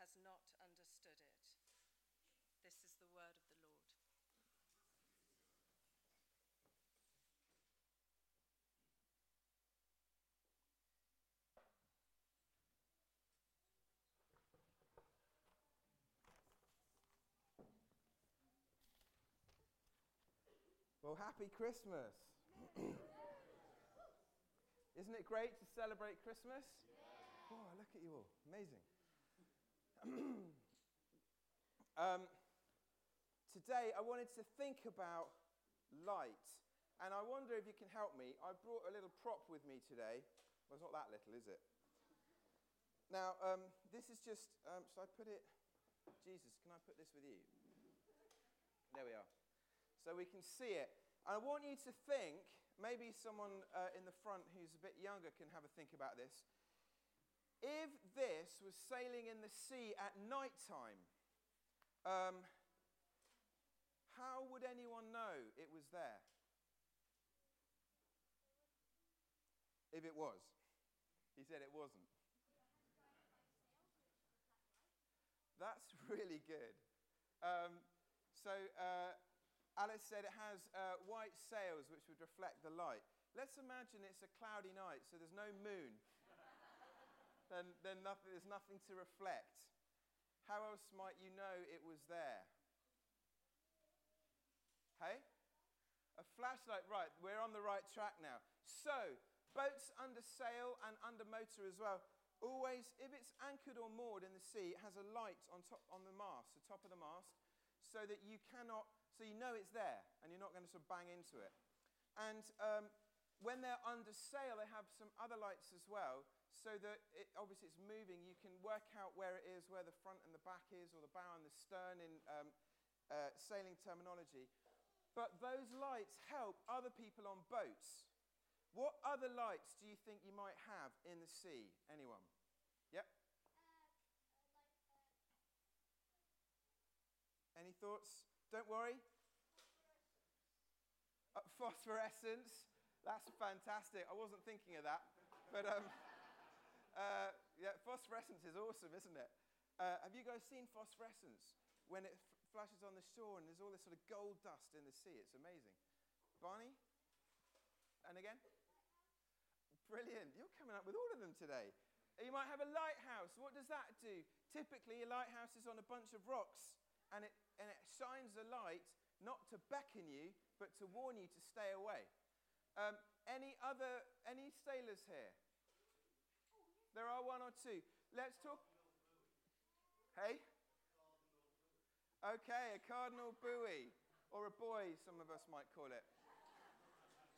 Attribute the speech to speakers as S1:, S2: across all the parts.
S1: has not understood it. This is the word of the Lord.
S2: Well, happy Christmas. Isn't it great to celebrate Christmas? Oh, look at you all. Amazing. um, today, I wanted to think about light. And I wonder if you can help me. I brought a little prop with me today. Well, it's not that little, is it? Now, um, this is just, um, should I put it? Jesus, can I put this with you? There we are so we can see it. And I want you to think, maybe someone uh, in the front who's a bit younger can have a think about this. If this was sailing in the sea at night time, um, how would anyone know it was there? If it was. He said it wasn't. That's really good. Um, so, uh, Alice said it has uh, white sails which would reflect the light. Let's imagine it's a cloudy night, so there's no moon. Then then nothing, there's nothing to reflect. How else might you know it was there? Hey? A flashlight, right, we're on the right track now. So, boats under sail and under motor as well. Always, if it's anchored or moored in the sea, it has a light on, top, on the mast, the top of the mast, so that you cannot so you know it's there and you're not going to sort of bang into it. And um, when they're under sail, they have some other lights as well, so that it, obviously it's moving. You can work out where it is, where the front and the back is, or the bow and the stern in um, uh, sailing terminology. But those lights help other people on boats. What other lights do you think you might have in the sea? Anyone? Yep. Any thoughts? Don't worry. Uh, phosphorescence. That's fantastic. I wasn't thinking of that. But um, uh, yeah, phosphorescence is awesome, isn't it? Uh, have you guys seen phosphorescence? When it f- flashes on the shore and there's all this sort of gold dust in the sea. It's amazing. Barney? And again? Brilliant. You're coming up with all of them today. You might have a lighthouse. What does that do? Typically, a lighthouse is on a bunch of rocks and it and it shines a light not to beckon you, but to warn you to stay away. Um, any other, any sailors here? There are one or two. Let's talk. Hey? Okay, a cardinal buoy, or a buoy, some of us might call it.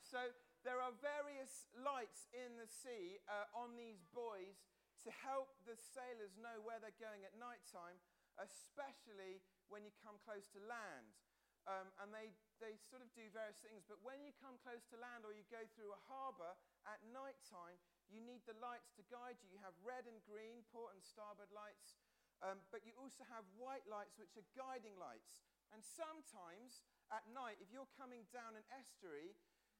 S2: So there are various lights in the sea uh, on these buoys to help the sailors know where they're going at night time, especially when you come close to land. Um, and they, they sort of do various things. But when you come close to land or you go through a harbour at night time, you need the lights to guide you. You have red and green, port and starboard lights, um, but you also have white lights, which are guiding lights. And sometimes at night, if you're coming down an estuary,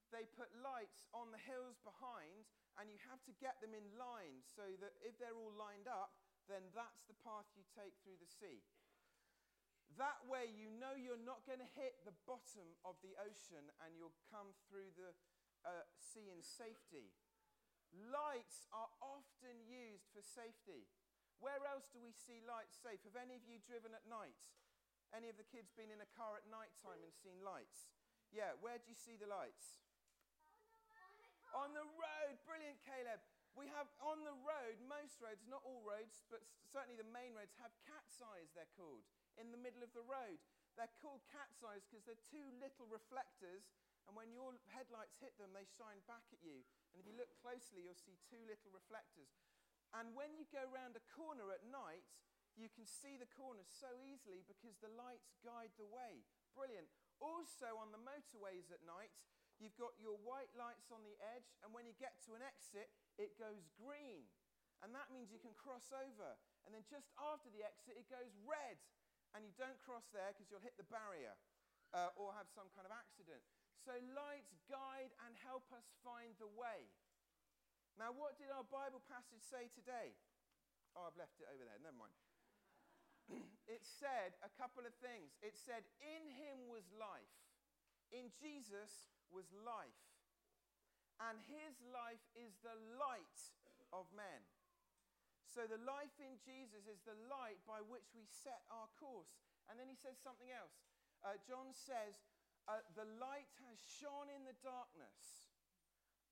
S2: they put lights on the hills behind, and you have to get them in line so that if they're all lined up, then that's the path you take through the sea. That way, you know you're not going to hit the bottom of the ocean and you'll come through the uh, sea in safety. Lights are often used for safety. Where else do we see lights safe? Have any of you driven at night? Any of the kids been in a car at night time and seen lights? Yeah, where do you see the lights? On the road. On the road. Brilliant, Caleb. We have on the road, most roads, not all roads, but certainly the main roads, have cat's eyes, they're called in the middle of the road. They're called cat's eyes because they're two little reflectors, and when your headlights hit them, they shine back at you. And if you look closely, you'll see two little reflectors. And when you go round a corner at night, you can see the corners so easily because the lights guide the way. Brilliant. Also, on the motorways at night, you've got your white lights on the edge, and when you get to an exit, it goes green. And that means you can cross over. And then just after the exit, it goes red. And you don't cross there because you'll hit the barrier uh, or have some kind of accident. So, lights guide and help us find the way. Now, what did our Bible passage say today? Oh, I've left it over there. Never mind. it said a couple of things. It said, In him was life. In Jesus was life. And his life is the light of men. So the life in Jesus is the light by which we set our course. And then he says something else. Uh, John says, uh, The light has shone in the darkness,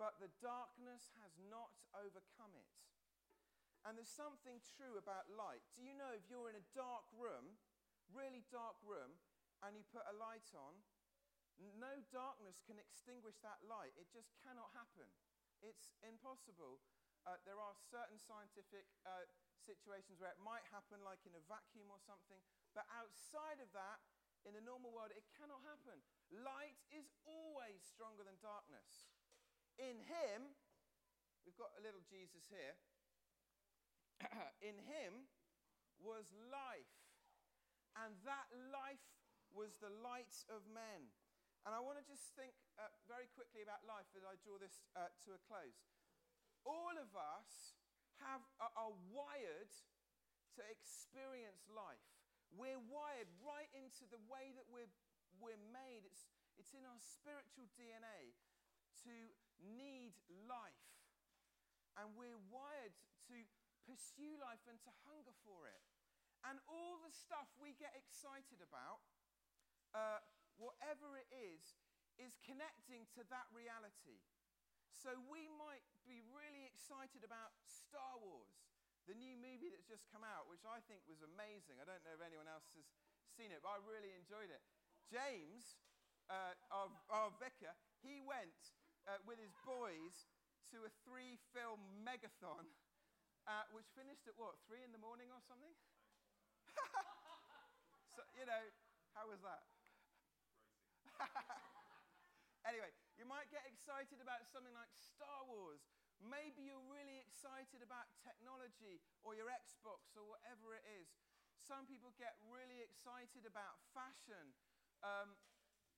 S2: but the darkness has not overcome it. And there's something true about light. Do you know if you're in a dark room, really dark room, and you put a light on, no darkness can extinguish that light. It just cannot happen. It's impossible. Uh, there are certain scientific uh, situations where it might happen, like in a vacuum or something, but outside of that, in the normal world, it cannot happen. Light is always stronger than darkness. In Him, we've got a little Jesus here. in him was life, and that life was the light of men. And I want to just think uh, very quickly about life as I draw this uh, to a close. All of us have, are wired to experience life. We're wired right into the way that we're, we're made. It's, it's in our spiritual DNA to need life. And we're wired to pursue life and to hunger for it. And all the stuff we get excited about, uh, whatever it is, is connecting to that reality. So we might be really excited about Star Wars, the new movie that's just come out, which I think was amazing. I don't know if anyone else has seen it, but I really enjoyed it. James, uh, our, our vicar, he went uh, with his boys to a three film megathon uh, which finished at what, three in the morning or something? so, you know, how was that? anyway, might get excited about something like Star Wars. Maybe you're really excited about technology or your Xbox or whatever it is. Some people get really excited about fashion. Um,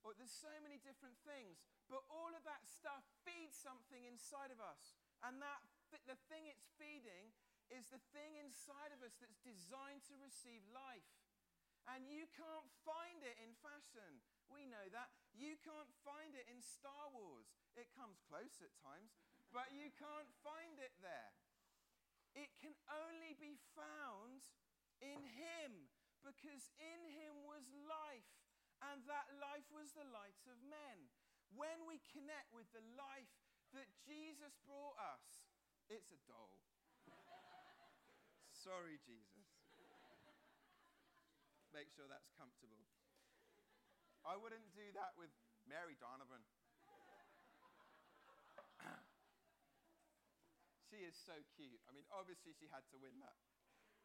S2: or there's so many different things. But all of that stuff feeds something inside of us. And that th- the thing it's feeding is the thing inside of us that's designed to receive life. And you can't find it in fashion. We know that. You can't find it in Star Wars. It comes close at times, but you can't find it there. It can only be found in Him because in Him was life, and that life was the light of men. When we connect with the life that Jesus brought us, it's a doll. Sorry, Jesus. Make sure that's comfortable. I wouldn't do that with Mary Donovan. she is so cute. I mean, obviously, she had to win that.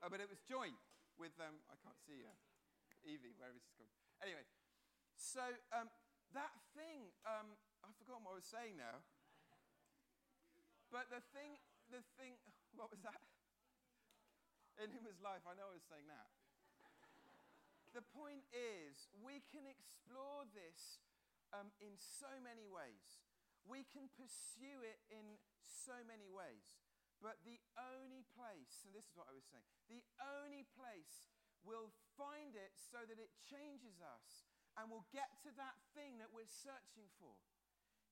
S2: Oh, but it was joint with, um, I can't see her, Evie, wherever she's gone. Anyway, so um, that thing, um, I've forgotten what I was saying now. But the thing, the thing, what was that? In his life, I know I was saying that. The point is, we can explore this um, in so many ways. We can pursue it in so many ways. But the only place, and this is what I was saying, the only place we'll find it so that it changes us and we'll get to that thing that we're searching for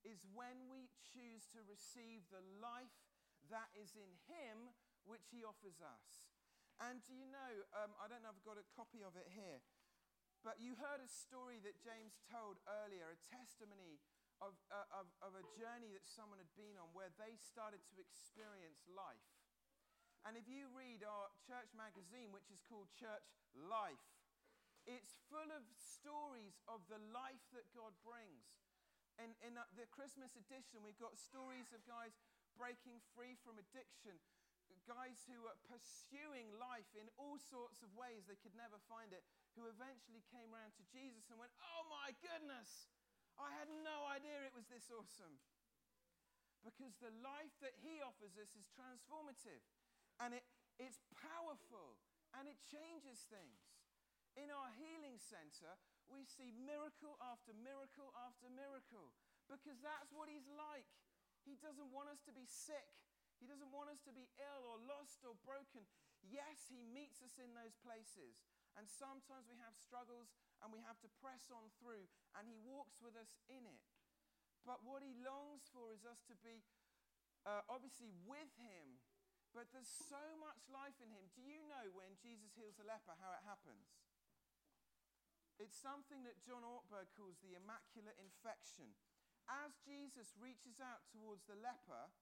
S2: is when we choose to receive the life that is in Him which He offers us. And do you know, um, I don't know if I've got a copy of it here, but you heard a story that James told earlier, a testimony of, uh, of, of a journey that someone had been on where they started to experience life. And if you read our church magazine, which is called Church Life, it's full of stories of the life that God brings. In, in the Christmas edition, we've got stories of guys breaking free from addiction, guys who were pursuing life in all sorts of ways they could never find it, who eventually came around to Jesus and went, Oh my goodness, I had no idea it was this awesome. Because the life that he offers us is transformative and it, it's powerful and it changes things. In our healing center, we see miracle after miracle after miracle because that's what he's like. He doesn't want us to be sick. He doesn't want us to be ill or lost or broken. Yes, He meets us in those places. And sometimes we have struggles and we have to press on through, and He walks with us in it. But what He longs for is us to be uh, obviously with Him, but there's so much life in Him. Do you know when Jesus heals a leper how it happens? It's something that John Ortberg calls the immaculate infection. As Jesus reaches out towards the leper,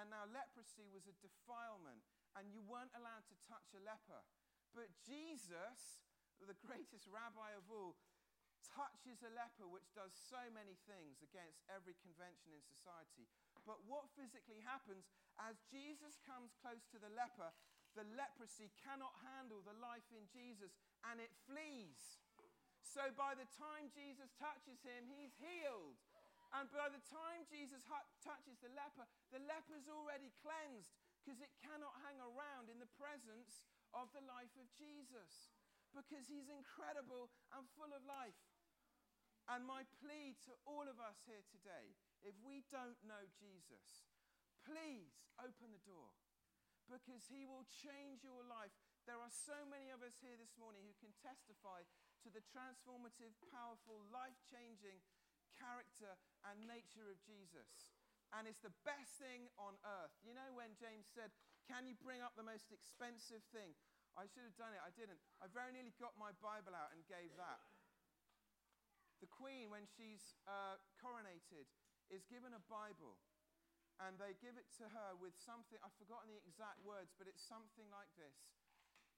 S2: and now, leprosy was a defilement, and you weren't allowed to touch a leper. But Jesus, the greatest rabbi of all, touches a leper, which does so many things against every convention in society. But what physically happens as Jesus comes close to the leper, the leprosy cannot handle the life in Jesus and it flees. So by the time Jesus touches him, he's healed. And by the time Jesus touches the leper, the leper's already cleansed because it cannot hang around in the presence of the life of Jesus because he's incredible and full of life. And my plea to all of us here today if we don't know Jesus, please open the door because he will change your life. There are so many of us here this morning who can testify to the transformative, powerful, life changing character and nature of Jesus. And it's the best thing on earth. You know, when James said, Can you bring up the most expensive thing? I should have done it. I didn't. I very nearly got my Bible out and gave that. The Queen, when she's uh, coronated, is given a Bible. And they give it to her with something, I've forgotten the exact words, but it's something like this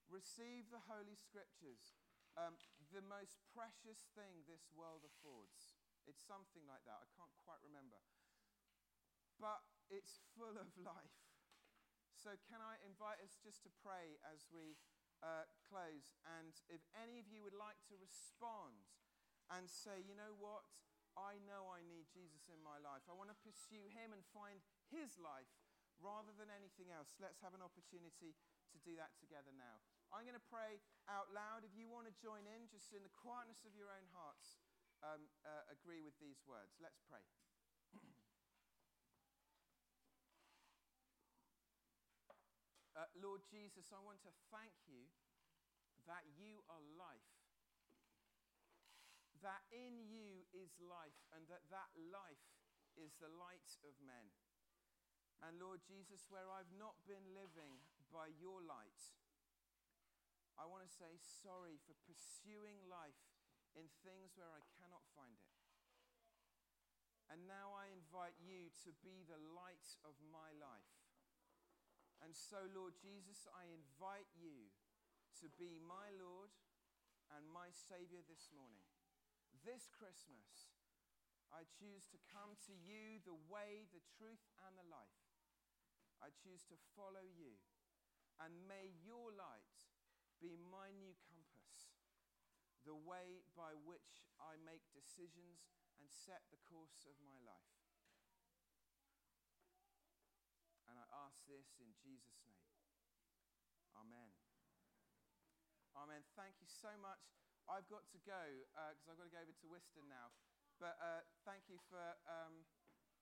S2: Receive the Holy Scriptures, um, the most precious thing this world affords. It's something like that. I can't quite remember. But it's full of life. So, can I invite us just to pray as we uh, close? And if any of you would like to respond and say, you know what? I know I need Jesus in my life. I want to pursue him and find his life rather than anything else. Let's have an opportunity to do that together now. I'm going to pray out loud. If you want to join in, just in the quietness of your own hearts, um, uh, agree with these words. Let's pray. uh, Lord Jesus, I want to thank you that you are life, that in you is life, and that that life is the light of men. And Lord Jesus, where I've not been living by your light, I want to say sorry for pursuing life in things where I cannot find it. And now I invite you to be the light of my life. And so, Lord Jesus, I invite you to be my Lord and my Savior this morning. This Christmas, I choose to come to you the way, the truth, and the life. I choose to follow you. And may your light be my new the way by which I make decisions and set the course of my life. And I ask this in Jesus' name. Amen. Amen. Thank you so much. I've got to go because uh, I've got to go over to Wiston now. But uh, thank you for um,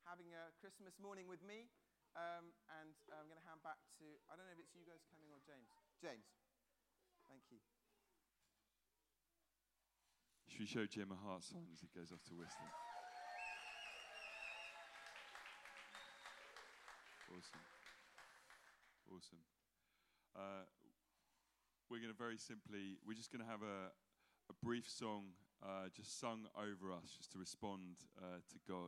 S2: having a Christmas morning with me. Um, and I'm going to hand back to, I don't know if it's you guys coming or James. James. Thank you.
S3: Should we show Jim a heart sign as he goes off to Wiston? Awesome. Awesome. Uh, we're going to very simply, we're just going to have a, a brief song uh, just sung over us, just to respond uh, to God.